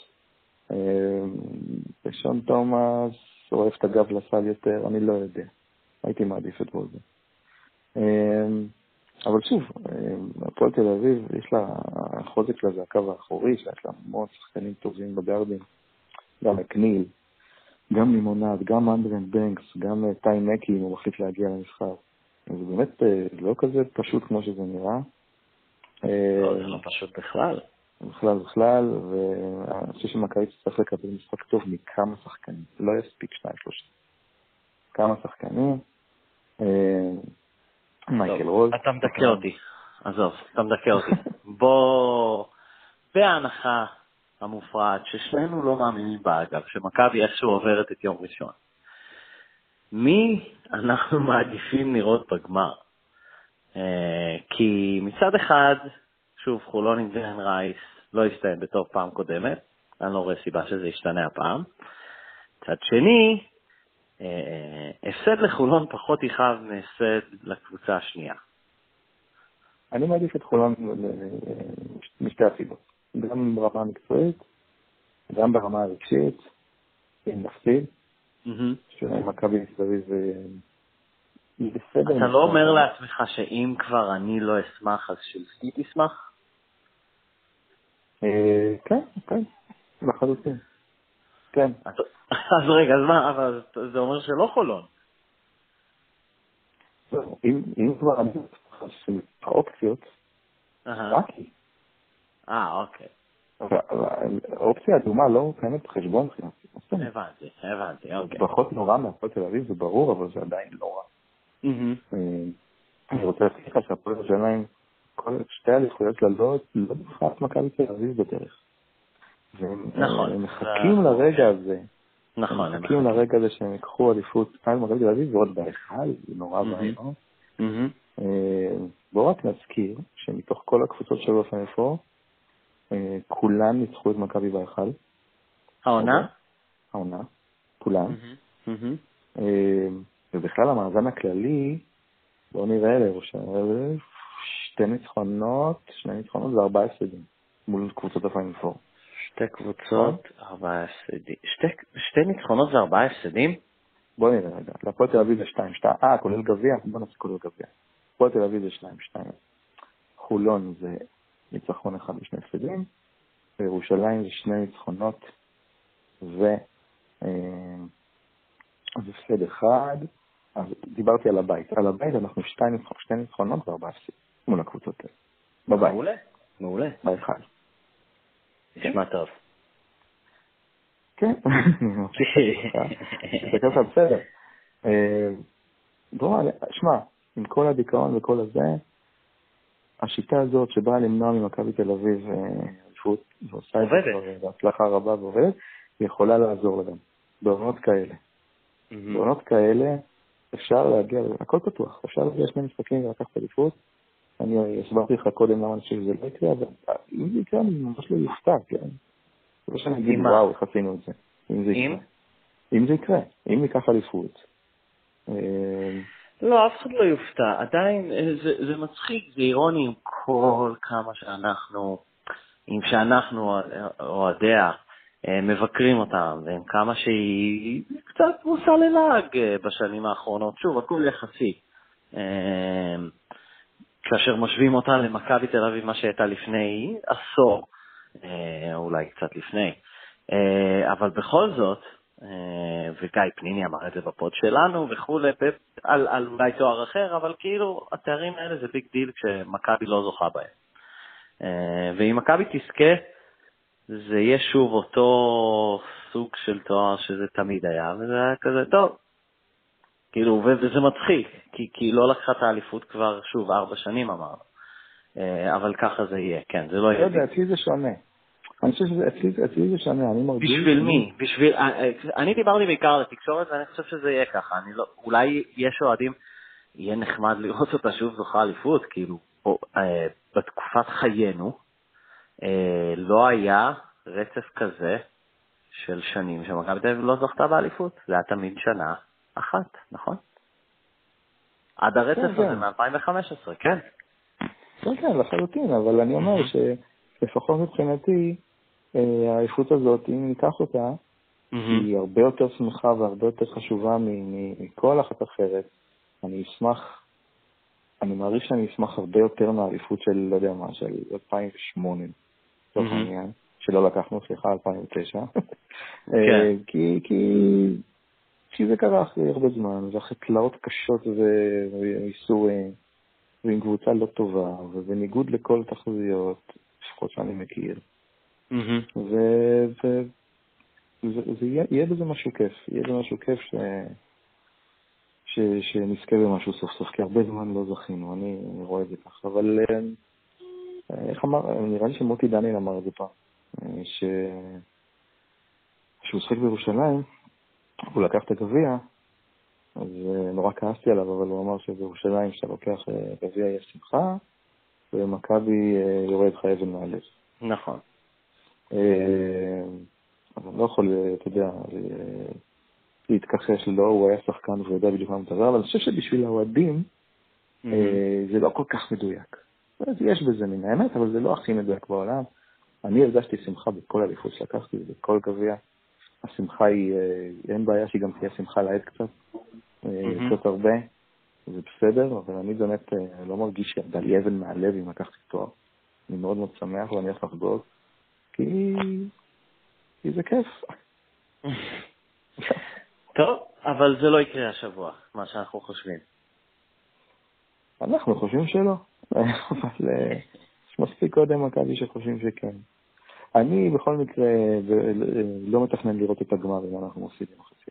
דשון תומאס שורף את הגב לסל יותר, אני לא יודע. הייתי מעדיף את בולדן. אמ, אבל שוב, אמ, הפועל תל אביב, יש לה, החוזק שלה זה הקו האחורי, יש לה המון שחקנים טובים בגרדים, גם מקניל, גם לימונד, גם אנדרן בנקס, גם אה, טי מקי, אם הוא מחליט להגיע למשחק. זה באמת אה, לא כזה פשוט כמו שזה נראה. לא, זה לא פשוט בכלל. בכלל בכלל, ואני חושב שמכבי צריך לקבל משחק טוב מכמה שחקנים, לא יספיק שניים שלושה. כמה שחקנים, אה, מייקל רוז. אתה מדכא אותי, עזוב, אתה מדכא אותי. [LAUGHS] בוא, בהנחה המופרעת, ששנינו לא מאמינים בה אגב, שמכבי איכשהו עוברת את יום ראשון. מי אנחנו מעדיפים לראות בגמר? אה, כי מצד אחד, שוב, חולון עם רייס לא הסתיים בתור פעם קודמת, אני לא רואה סיבה שזה ישתנה הפעם. מצד שני, אה, הפסד לחולון פחות יכאב מהפסד לקבוצה השנייה. אני מעדיף את חולון משתי הסיבות, גם ברמה המקצועית, גם ברמה הרגשית, אם נפסיד, שמכבי תל אביב בסדר. אתה לא אומר לעצמך שאם כבר אני לא אשמח, אז שלסי תשמח? אה, כן, כן, לחלוטין. כן. אז רגע, אז מה, אבל זה אומר שלא חולון. אם כבר אני האופציות, רק היא. אה, אוקיי. אופציה אדומה לא קיימת בחשבון מבחינתי. הבנתי, הבנתי, אוקיי. פחות נורא מהפועל תל אביב, זה ברור, אבל זה עדיין לא רע. אה, אני רוצה להזכיר לך שהפועל ירושלים, שתי האליפויות שלה לא את מכבי תל אביב בדרך. נכון. מחכים לרגע הזה. נכון. הם מחכים לרגע הזה שהם ייקחו אליפות על מכבי תל אביב ועוד בהיכל, זה נורא ואיום. אה, בואו רק נזכיר שמתוך כל הקבוצות של אופן פור, אה, כולן ניצחו את מכבי בהיכל. העונה? העונה, כולן. ובכלל המאזן הכללי, בואו נראה לירושלים, שתי ניצחונות, שני ניצחונות זה ארבעה הפסדים מול קבוצות הפיינל פור. שתי קבוצות, ארבעה הפסדים. שתי ניצחונות זה ארבעה הפסדים? בוא נראה רגע. להפועל תל אביב זה שתיים, שתיים, אה, כולל גביע? בוא נעשה כולל גביע. הפועל תל אביב זה שתיים, שתיים. חולון זה ניצחון אחד ושני הפסדים, וירושלים זה שני ניצחונות ו... אה, אז הפסד אחד, אז דיברתי על הבית. על הבית אנחנו שתי, שתי ניצחונות וארבעה הפסדים מול הקבוצות האלה. בבית. מעולה, מעולה. בהיכל. נשמע טוב. כן, [LAUGHS] תסתכל לך בסדר. אה, בוא, שמע, עם כל הדיכאון וכל הזה, השיטה הזאת שבאה למנוע ממכבי תל אביב אה, אליפות, ועושה את זה בהצלחה רבה ועובדת, היא יכולה לעזור להם. בעונות כאלה. בעונות כאלה אפשר להגיע, הכל פתוח, אפשר להגיע שני משחקים ולקחת אליפות. אני הסברתי לך קודם למה אני חושב שזה לא יקרה, אבל אם זה יקרה אני ממש לא יופתע, כן? לא שאני אגיד וואו, איך עשינו את זה. אם זה יקרה. אם זה יקרה, אם ניקח אליפות. אה, לא, אף אחד לא יופתע. עדיין, אה, זה, זה מצחיק, זה אירוני עם כל כמה שאנחנו, עם שאנחנו, אוהדיה, אה, מבקרים אותם, ועם כמה שהיא קצת מושא ללעג בשנים האחרונות. שוב, הכל יחסי. כאשר משווים אותה למכבי תל אביב, מה שהייתה לפני עשור, אולי קצת לפני. אבל בכל זאת, אה, וגיא פניני אמר את זה ב pod שלנו וכולי, על, על אולי תואר אחר, אבל כאילו התארים האלה זה big deal כשמכבי לא זוכה בהם. אה, ואם מכבי תזכה, זה יהיה שוב אותו סוג של תואר שזה תמיד היה, וזה היה כזה, טוב. כאילו, וזה מצחיק, כי, כי לא לקחה את האליפות כבר, שוב, ארבע שנים אמרנו. אה, אבל ככה זה יהיה, כן, זה לא יהיה. לא יודע, אצלי זה שונה. אני חושב שאצלי זה שונה, אני מרגיש... בשביל מי? בשביל... אה, אה, אני דיברתי בעיקר על התקשורת, ואני חושב שזה יהיה ככה. אני לא... אולי יש אוהדים, יהיה נחמד לראות אותה שוב זוכה אליפות, כאילו, או, אה, בתקופת חיינו, אה, לא היה רצף כזה של שנים שמכבי תל אביב לא זכתה באליפות. זה היה תמיד שנה אחת, נכון? עד הרצף כן, הזה כן. מ-2015, כן. כן, כן, לחלוטין, אבל אני אומר שלפחות מבחינתי, אה, האיכות הזאת, אם ניקח אותה, mm-hmm. היא הרבה יותר שמחה והרבה יותר חשובה מכל אחת אחרת. אני אשמח, אני מעריך שאני אשמח הרבה יותר מהאליפות של, לא יודע מה, של 2008, לצורך mm-hmm. העניין, שלא לקחנו, סליחה, 2009. [LAUGHS] אה, כן. כי, כי, זה קרה אחרי הרבה זמן, ואחרי תלאות קשות ואיסורים, ועם קבוצה לא טובה, ובניגוד לכל תחזיות, לפחות שאני מכיר. Mm-hmm. וזה יהיה בזה משהו כיף, יהיה בזה משהו כיף ש... ש... שנזכה במשהו סוף סוף, כי הרבה זמן לא זכינו, אני, אני רואה את זה ככה, אבל אה, איך אמר, נראה לי שמוטי דניאל אמר את זה פעם, ש... כשהוא שחק בירושלים, הוא לקח את הגביע, אז נורא כעסתי עליו, אבל הוא אמר שבירושלים כשאתה לוקח גביע יש שמחה, ובמכבי יורד לך אבן מהלב. נכון. אני לא יכול, אתה יודע, להתכחש לו, הוא היה שחקן ויודע בדיוק מה מדבר, אבל אני חושב שבשביל האוהדים זה לא כל כך מדויק. יש בזה מן האמת, אבל זה לא הכי מדויק בעולם. אני הרגשתי שמחה בכל אליפות שלקחתי, בכל גביע. השמחה היא, אין בעיה שהיא גם תהיה שמחה לעד קצת, קצת הרבה, זה בסדר, אבל אני באמת לא מרגיש שירדה לי אבן מהלב אם לקחתי תואר. אני מאוד מאוד שמח ואני הולך לחגוג, כי... כי זה כיף. טוב, אבל זה לא יקרה השבוע, מה שאנחנו חושבים. אנחנו חושבים שלא, [LAUGHS] אבל יש מספיק אוהדי מכבי שחושבים שכן. אני בכל מקרה לא מתכנן לראות את הגמר אם אנחנו מפסידים בחצי.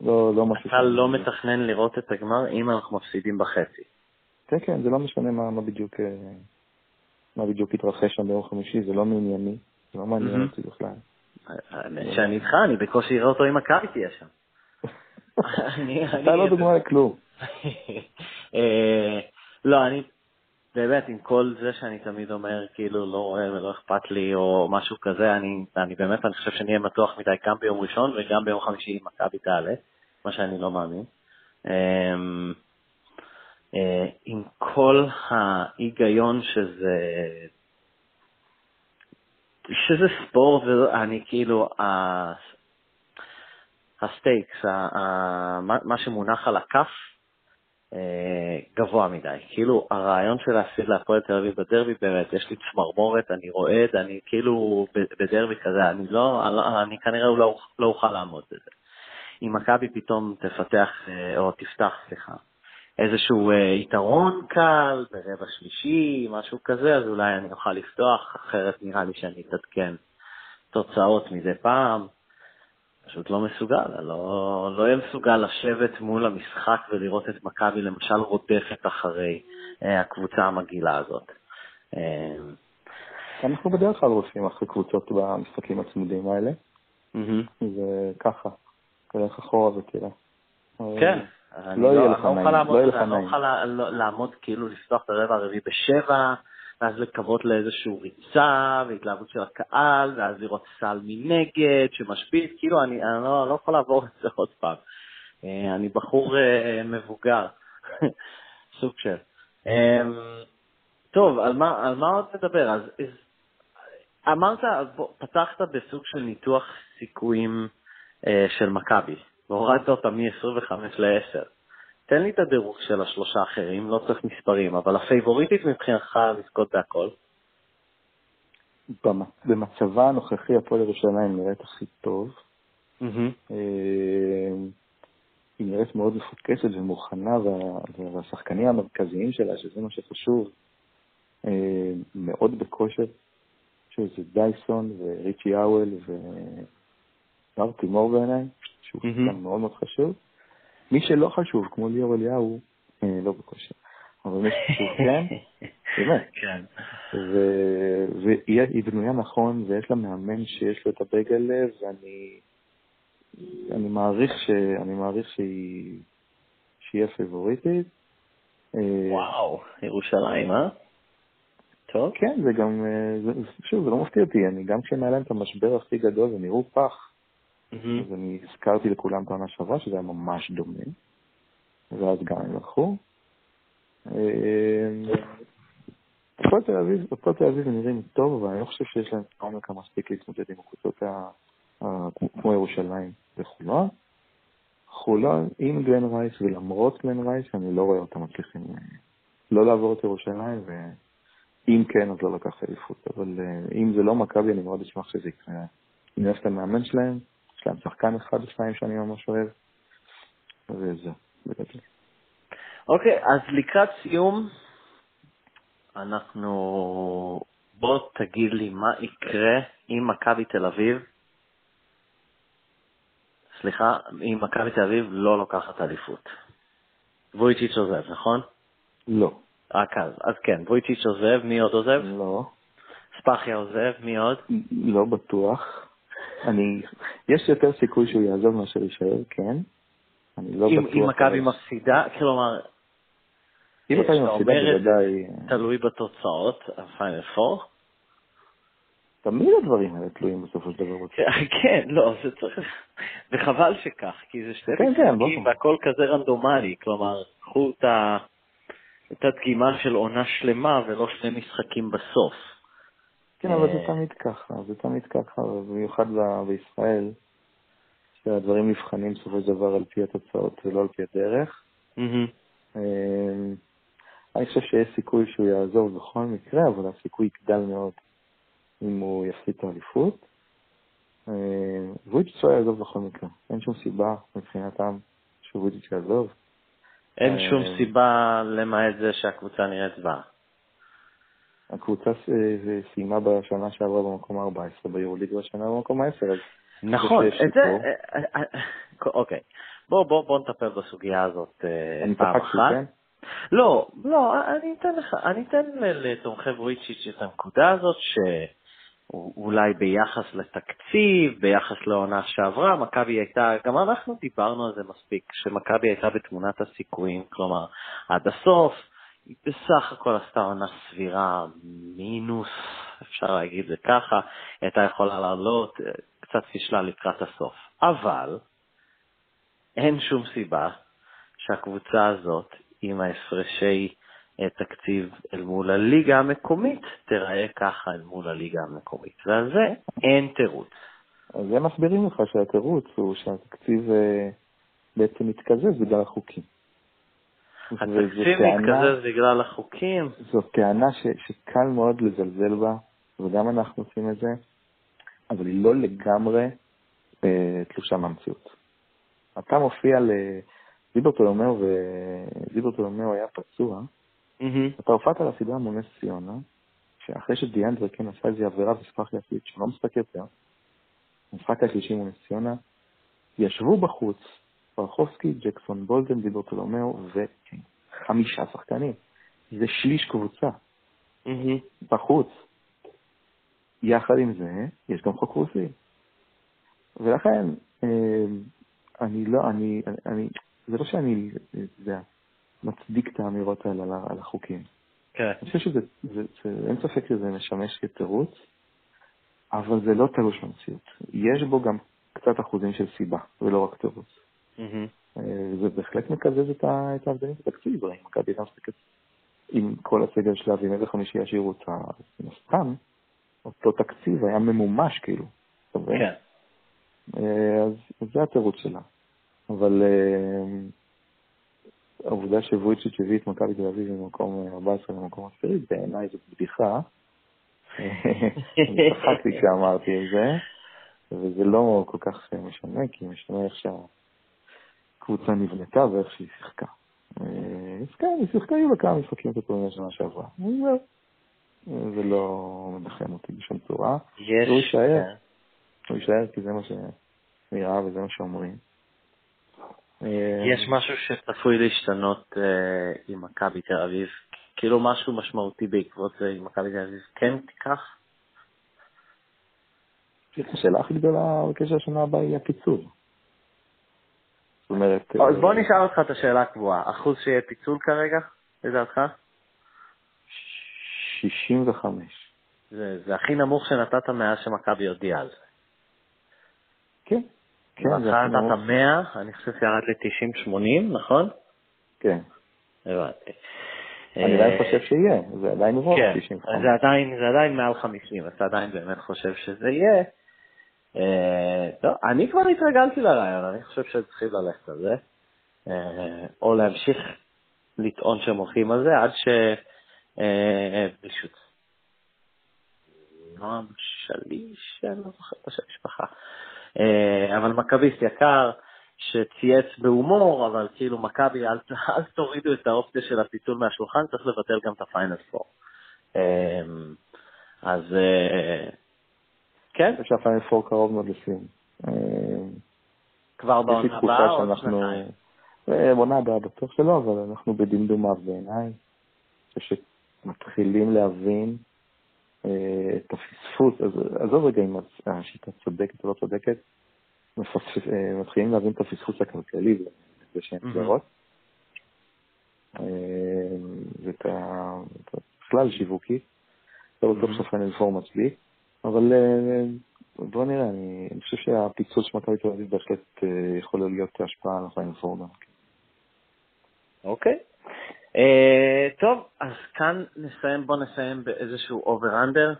לא, לא משהו... אתה לא מתכנן לראות את הגמר אם אנחנו מפסידים בחצי. כן, כן, זה לא משנה מה, מה בדיוק מה בדיוק התרחש שם ביום חמישי, זה לא מענייני, זה לא מעניין אותי בכלל. האמת שאני איתך, אני בקושי אראה אותו אם מכבי תהיה שם. [LAUGHS] אתה לא דוגמה לכלום. [LAUGHS] אה, לא, אני באמת, עם כל זה שאני תמיד אומר, כאילו, לא רואה ולא אכפת לי, או משהו כזה, אני, אני באמת, אני חושב שאני אהיה מתוח מדי גם ביום ראשון וגם ביום חמישי אם מכבי תעלה, מה שאני לא מאמין. אמ, אה, עם כל ההיגיון שזה שזה ספורט, ואני כאילו, הסטייקס, מה שמונח על הכף, גבוה מדי. כאילו, הרעיון של להפסיד להפועל תל אביב בדרבי, באמת, יש לי צמרמורת, אני רועד, אני כאילו בדרבי כזה, אני לא, אני כנראה לא, לא אוכל לעמוד בזה. אם מכבי פתאום תפתח, אה, או תפתח, סליחה, איזשהו אה, יתרון קל ברבע שלישי, משהו כזה, אז אולי אני אוכל לפתוח, אחרת נראה לי שאני אתעדכן תוצאות מדי פעם. פשוט לא מסוגל, לא, לא אהיה מסוגל לשבת מול המשחק ולראות את מכבי למשל רודפת אחרי אה, הקבוצה המגעילה הזאת. אה, אנחנו בדרך כלל רודפים אחרי קבוצות במשחקים הצמודים האלה. זה ככה, תלך אחורה ותראה. כן, לא יהיה לך נעים, לא יהיה לך נעים. אני לא אוכל לעמוד כאילו לפתוח את הרבע הרביעי בשבע, ואז לקוות לאיזושהי ריצה והתלהבות של הקהל, ואז לראות סל מנגד שמשפיט, כאילו אני, אני לא, לא יכול לעבור את זה עוד פעם. אה, אני בחור אה, מבוגר, [LAUGHS] סוג של. אמ, טוב, על מה, על מה עוד נדבר? אז אמרת, פתחת בסוג של ניתוח סיכויים אה, של מכבי, והורדת אותה מ-25 ל-10. תן לי את הדירוג של השלושה האחרים, לא צריך מספרים, אבל הפייבוריטית מבחינתך לזכות בהכל? במצבה הנוכחי הפועל ירושלים נראית הכי טוב. אה, היא נראית מאוד מפוקסת ומוכנה, והשחקנים המרכזיים שלה, שזה מה שחשוב, אה, מאוד בכושר, שזה דייסון וריצ'י האוול וארטי מור בעיניי, שהוא שחקן מאוד מאוד חשוב. מי שלא חשוב, כמו ליאור אליהו, אה, לא בכושר, אבל מי שחשוב [LAUGHS] כן, באמת. כן. והיא בנויה נכון, ויש לה מאמן שיש לו את הבגל לב, ואני אני מעריך, ש, אני מעריך שהיא, שהיא הפייבוריטית. אה, וואו, ירושלים, אה? טוב. כן, זה גם, אה, זה, שוב, זה לא מפתיע אותי, אני גם כשנהיה להם את המשבר הכי גדול, הם נראו פח. אז אני הזכרתי לכולם פעם שעברה שזה היה ממש דומה, ואז גם הם לקחו. הפועל תל אביב, הפועל תל אביב נראים טוב, אבל אני לא חושב שיש להם עומק המספיק להתמודד עם הקבוצות כמו ירושלים וחולון. חולון עם גלן רייס ולמרות גלן רייס, אני לא רואה אותם מצליחים לא לעבור את ירושלים, ואם כן, אז לא לקח אליפות. אבל אם זה לא מכבי, אני מאוד אשמח שזה יקרה. אני אוהב את המאמן שלהם, יש להם שחקן אחד או שניים שאני ממש אוהב, וזהו, בגדול. אוקיי, אז לקראת סיום, אנחנו... בוא תגיד לי מה יקרה אם מכבי תל אביב, סליחה, אם מכבי תל אביב לא לוקחת אליפות. וויצ'יץ' עוזב, נכון? לא. רק אז, אז כן, וויצ'יץ' עוזב, מי עוד עוזב? לא. אספחיה עוזב, מי עוד? לא בטוח. אני, יש יותר סיכוי שהוא יעזוב מאשר יישאר, כן. אני לא אם, בטוח. אם מכבי מפסידה, כלומר, אם מכבי מפסידה בוודאי... תלוי בתוצאות, הפיינל פור. תמיד הדברים האלה תלויים בסופו של דבר. [LAUGHS] כן, לא, זה צריך... וחבל שכך, כי זה שתי כן, כן, משחקים והכל כזה רנדומלי, כלומר, קחו את הדגימה של עונה שלמה ולא שני משחקים בסוף. כן, אבל זה אה, תמיד ככה, זה תמיד ככה, במיוחד בישראל, שהדברים נבחנים בסופו של דבר על פי התוצאות ולא על פי הדרך. אה, אני חושב שיש סיכוי שהוא יעזוב בכל מקרה, אבל הסיכוי יגדל מאוד אם הוא יפסיד את האליפות. אה, וויץ' לא יעזוב בכל מקרה, אין שום סיבה מבחינתם שוויץ' יעזוב. אין שום סיבה למעט זה שהקבוצה נראית זוועה. הקבוצה סיימה בשנה שעברה במקום ה-14, ביורוליג בשנה במקום ה-10. נכון, את זה, אה, אה, אה, אוקיי. בוא, בוא, בוא נטפל בסוגיה הזאת פעם אחת. כן? לא, לא, אני אתן לך, אני אתן לתומכי וויצ'יץ' את הנקודה הזאת, שאולי ביחס לתקציב, ביחס לעונה שעברה, מכבי הייתה, גם אנחנו דיברנו על זה מספיק, שמכבי הייתה בתמונת הסיכויים, כלומר, עד הסוף, בסך הכל עשתה עונה סבירה, מינוס, אפשר להגיד זה ככה, היא הייתה יכולה לעלות, קצת פישלה לקראת הסוף. אבל אין שום סיבה שהקבוצה הזאת, עם ההפרשי אה, תקציב אל מול הליגה המקומית, תיראה ככה אל מול הליגה המקומית. ועל זה אין תירוץ. אז הם מסבירים לך שהתירוץ הוא שהתקציב אה, בעצם מתקזז בגלל החוקים. התקציב מתקזז בגלל החוקים? זאת טענה ש, שקל מאוד לזלזל בה, וגם אנחנו עושים את זה, אבל היא לא לגמרי אה, תלושה מהמציאות. אתה מופיע לזיברטולומאו, וזיברטולומאו היה פצוע, mm-hmm. אתה הופעת לסדרה מול נס ציונה, שאחרי שדיאנדרה כן עשה איזו עבירה וספח להחליט שהוא לא משחק יותר, המשחק השלישי מול נס ציונה, ישבו בחוץ פרחובסקי, ג'קסון בולדן, דיברטולומאו וחמישה שחקנים. זה שליש קבוצה. Mm-hmm. בחוץ. יחד עם זה, יש גם חוק רוסי. ולכן, אה, אני לא, אני, אני, זה לא שאני, זה, מצדיק את האמירות האלה על החוקים. כן. אני חושב שזה, זה, זה, אין ספק שזה משמש כתירוץ, אבל זה לא תלוש במציאות. יש בו גם קצת אחוזים של סיבה, ולא רק תירוץ. Mm-hmm. זה בהחלט מקזז את ההבדלים בתקציב, הרי מכבי הייתה משחקת עם כל הסגל שלה ועם איזה חמישי ישאירו אותה, מן הסתם, אותו תקציב היה ממומש כאילו. כן. אה, אז, אז זה התירוץ שלה. אבל אה, העובדה שוויצ'יץ' הביא את מכבי תל אביב ממקום 14 למקום עשירי, בעיניי זאת בדיחה. אני צחקתי כשאמרתי את זה, וזה לא כל כך משנה, כי משנה איך שהקבוצה נבנתה ואיך שהיא שיחקה. אה, אז כן, היא שיחקה, היו לה כמה משחקים טובים בשנה שעברה. זה לא מנחם אותי בשום צורה. יש... הוא יישאר. כן. הוא יישאר כי זה מה שנראה וזה מה שאומרים. יש משהו שצפוי להשתנות אה, עם מכבי תל אביב? כאילו משהו משמעותי בעקבות זה עם מכבי תל אביב כן תיקח? השאלה הכי גדולה בקשר לשנה הבאה היא הפיצול. זאת אומרת... אז בוא נשאל אותך את השאלה הקבועה. אחוז שיהיה פיצול כרגע, לדעתך? 65. זה, זה הכי נמוך שנתת מאז שמכבי הודיעה על זה. כן. כן, זה הכי נמוך. נתת 100, אני חושב שירד ל-90-80, נכון? כן. הבנתי. אני עדיין חושב שיהיה, זה עדיין רוב כן, 95. זה עדיין, זה עדיין מעל 50, אתה עדיין באמת חושב שזה יהיה. אה, טוב, אני כבר התרגלתי לרעיון, אני חושב שצריכים ללכת על זה. אה, או להמשיך לטעון שהם הולכים על זה עד ש... פשוט. נועם שליש, אני לא זוכר את השם המשפחה. אה, אבל מכביסט יקר, שצייץ בהומור, אבל כאילו מכבי, אל, [LAUGHS] אל תורידו את האופציה של הפיצול מהשולחן, צריך לבטל גם את הפיינל פור. אה, אז אה, כן. חושב שהפיינל פור קרוב מאוד לסיום. כבר בעונה הבאה או שנתיים? בעונה הבאה בטוח שלא, אבל אנחנו בדמדומיו בעיניי. חושב מתחילים להבין את הפספוס, עזוב רגע אם השיטה צודקת או לא צודקת, מתחילים להבין את הפספוס הכלכלי בזה שהן גזרות. ואת בכלל שיווקי, לא בטוח שפיינל פור מצדיק, אבל בוא נראה, אני חושב שהפיצול של מכבי תל אביב בהחלט יכול להיות השפעה על הפיינל פור גם. אוקיי. אה, טוב, אז כאן נסיים, בוא נסיים באיזשהו over-under.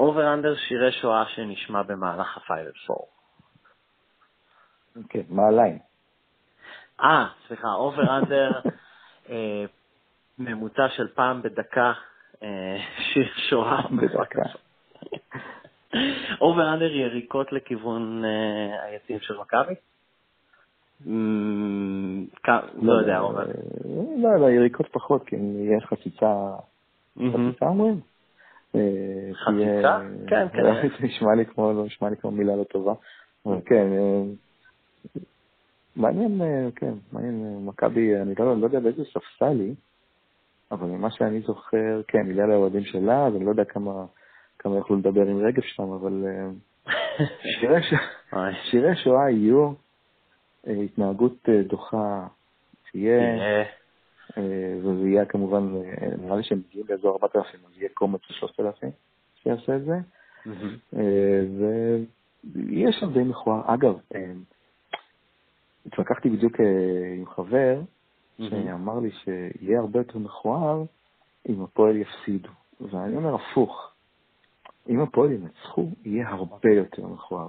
Over-under שירי שואה שנשמע במהלך הפיינל פור. כן, מה ה line? אה, סליחה, over-under, אה, ממוצע של פעם בדקה, אה, שיר שואה. בדקה. Over-under יריקות לכיוון היציעים של מכבי? לא יודע, אבל... לא, לא, יריקות פחות, כי יהיה חציצה, חציצה אומרים? חציצה? כן, כן. זה [LAUGHS] נשמע לי כמו, לא נשמע לי כמו מילה לא טובה. אבל כן, מעניין, כן, מעניין, מכבי, אני לא יודע באיזה ספסל היא, אבל ממה שאני זוכר, כן, ליד האוהדים שלה, אז אני לא יודע כמה יוכלו לדבר עם רגב שם, אבל [LAUGHS] שירי שואה יהיו. התנהגות אה, דוחה תהיה, אה, וזה יהיה כמובן, אה, נראה לי שהם מגיעים באזור 4,000, אז יהיה קומץ של 3,000 שיעשה את זה. ויש שם די מכוער. אגב, התווכחתי בדיוק עם חבר, שאמר לי שיהיה הרבה יותר מכוער אם הפועל יפסידו. ואני אומר הפוך, אם הפועל ינצחו, יהיה הרבה יותר מכוער.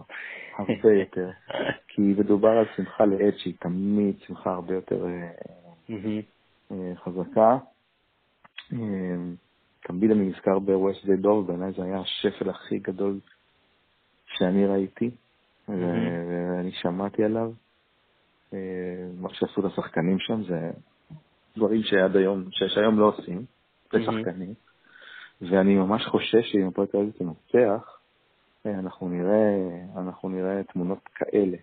הרבה יותר. [LAUGHS] כי מדובר על שמחה לעד שהיא תמיד שמחה הרבה יותר אה, אה, חזקה. אה, תמיד אני נזכר באירועי שדה דוב, בעיניי זה היה השפל הכי גדול שאני ראיתי, ואני שמעתי עליו. מה שעשו לשחקנים שם זה דברים שעד היום, שהיום לא עושים, לשחקנים. ואני ממש חושש שאם הפועל תל אביב תנצח, אנחנו נראה, אנחנו נראה תמונות כאלה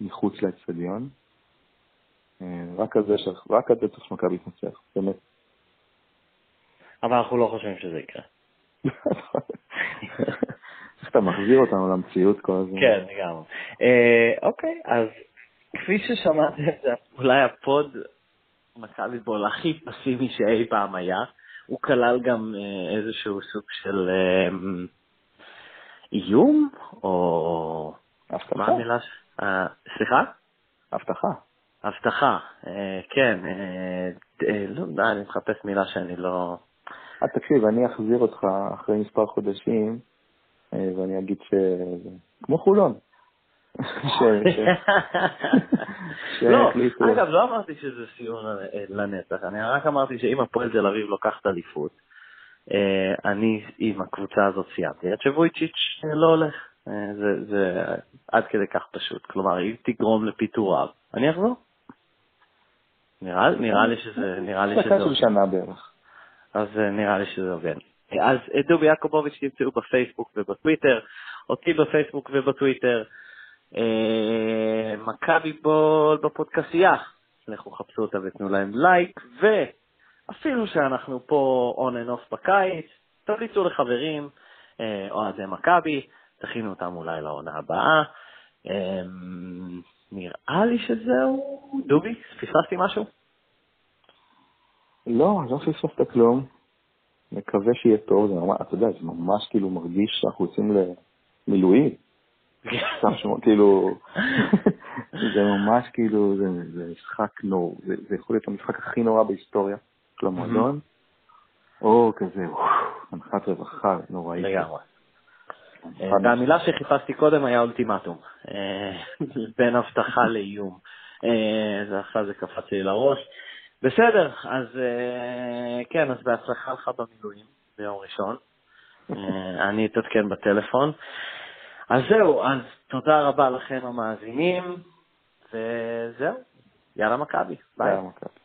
מחוץ לאצטדיון. רק על זה, רק על זה צריך שמכבי תנצח, באמת. אבל אנחנו לא חושבים שזה יקרה. [LAUGHS] איך אתה מחזיר אותנו למציאות כל הזמן. כן, לגמרי. אה, אוקיי, אז כפי ששמעתם, זה אולי הפוד מכבי בול הכי פסימי שאי פעם היה. הוא כלל גם אה, איזשהו סוג של אה, איום, או... הבטחה. מה המילה? אה, סליחה? הבטחה. הבטחה, כן. לא יודע, אני מחפש מילה שאני לא... תקשיב, אני אחזיר אותך אחרי מספר חודשים, ואני אגיד ש... כמו חולון. [LAUGHS] [LAUGHS] [LAUGHS] לא, אגב, לא אמרתי שזה סיום לנצח, אני רק אמרתי שאם הפועל תל אביב לוקחת אליפות, אה, אני עם הקבוצה הזאת סיימתי, עד שוויצ'יץ' לא הולך. אה, זה עד כדי כך פשוט. כלומר, אם תגרום לפיטוריו, אני אחזור. נראה לי שזה... נראה לי שזה... של שנה בערך. אז אה, נראה לי שזה עובד. אז את דובי יעקובוביץ' תמצאו בפייסבוק ובטוויטר, אותי בפייסבוק ובטוויטר. אה, מכבי בול בפודקאסטיה, לכו חפשו אותה ותנו להם לייק, ואפילו שאנחנו פה און אנ אוף בקיץ, תמליצו לחברים, אה, אוהדי מכבי, תכינו אותם אולי לעונה הבאה. אה, נראה לי שזהו. דובי, פספסתי משהו? לא, לא פספסת כלום. מקווה שיהיה טוב, זה ממש, אתה יודע, זה ממש כאילו מרגיש שאנחנו יוצאים למילואים. סתם שמות, כאילו, זה ממש כאילו, זה משחק נור, זה יכול להיות המשחק הכי נורא בהיסטוריה של המועדון, או כזה, הנחת רווחה נוראית. לגמרי. והמילה שחיפשתי קודם היה אולטימטום, אה, [LAUGHS] בין הבטחה לאיום. אה, עכשיו זה קפץ לי לראש. בסדר, אז אה, כן, אז בהצלחה לך במילואים ביום ראשון. אני אתעדכן בטלפון. אז זהו, אז תודה רבה לכם המאזינים, וזהו, יאללה מכבי, ביי. יאללה מכבי.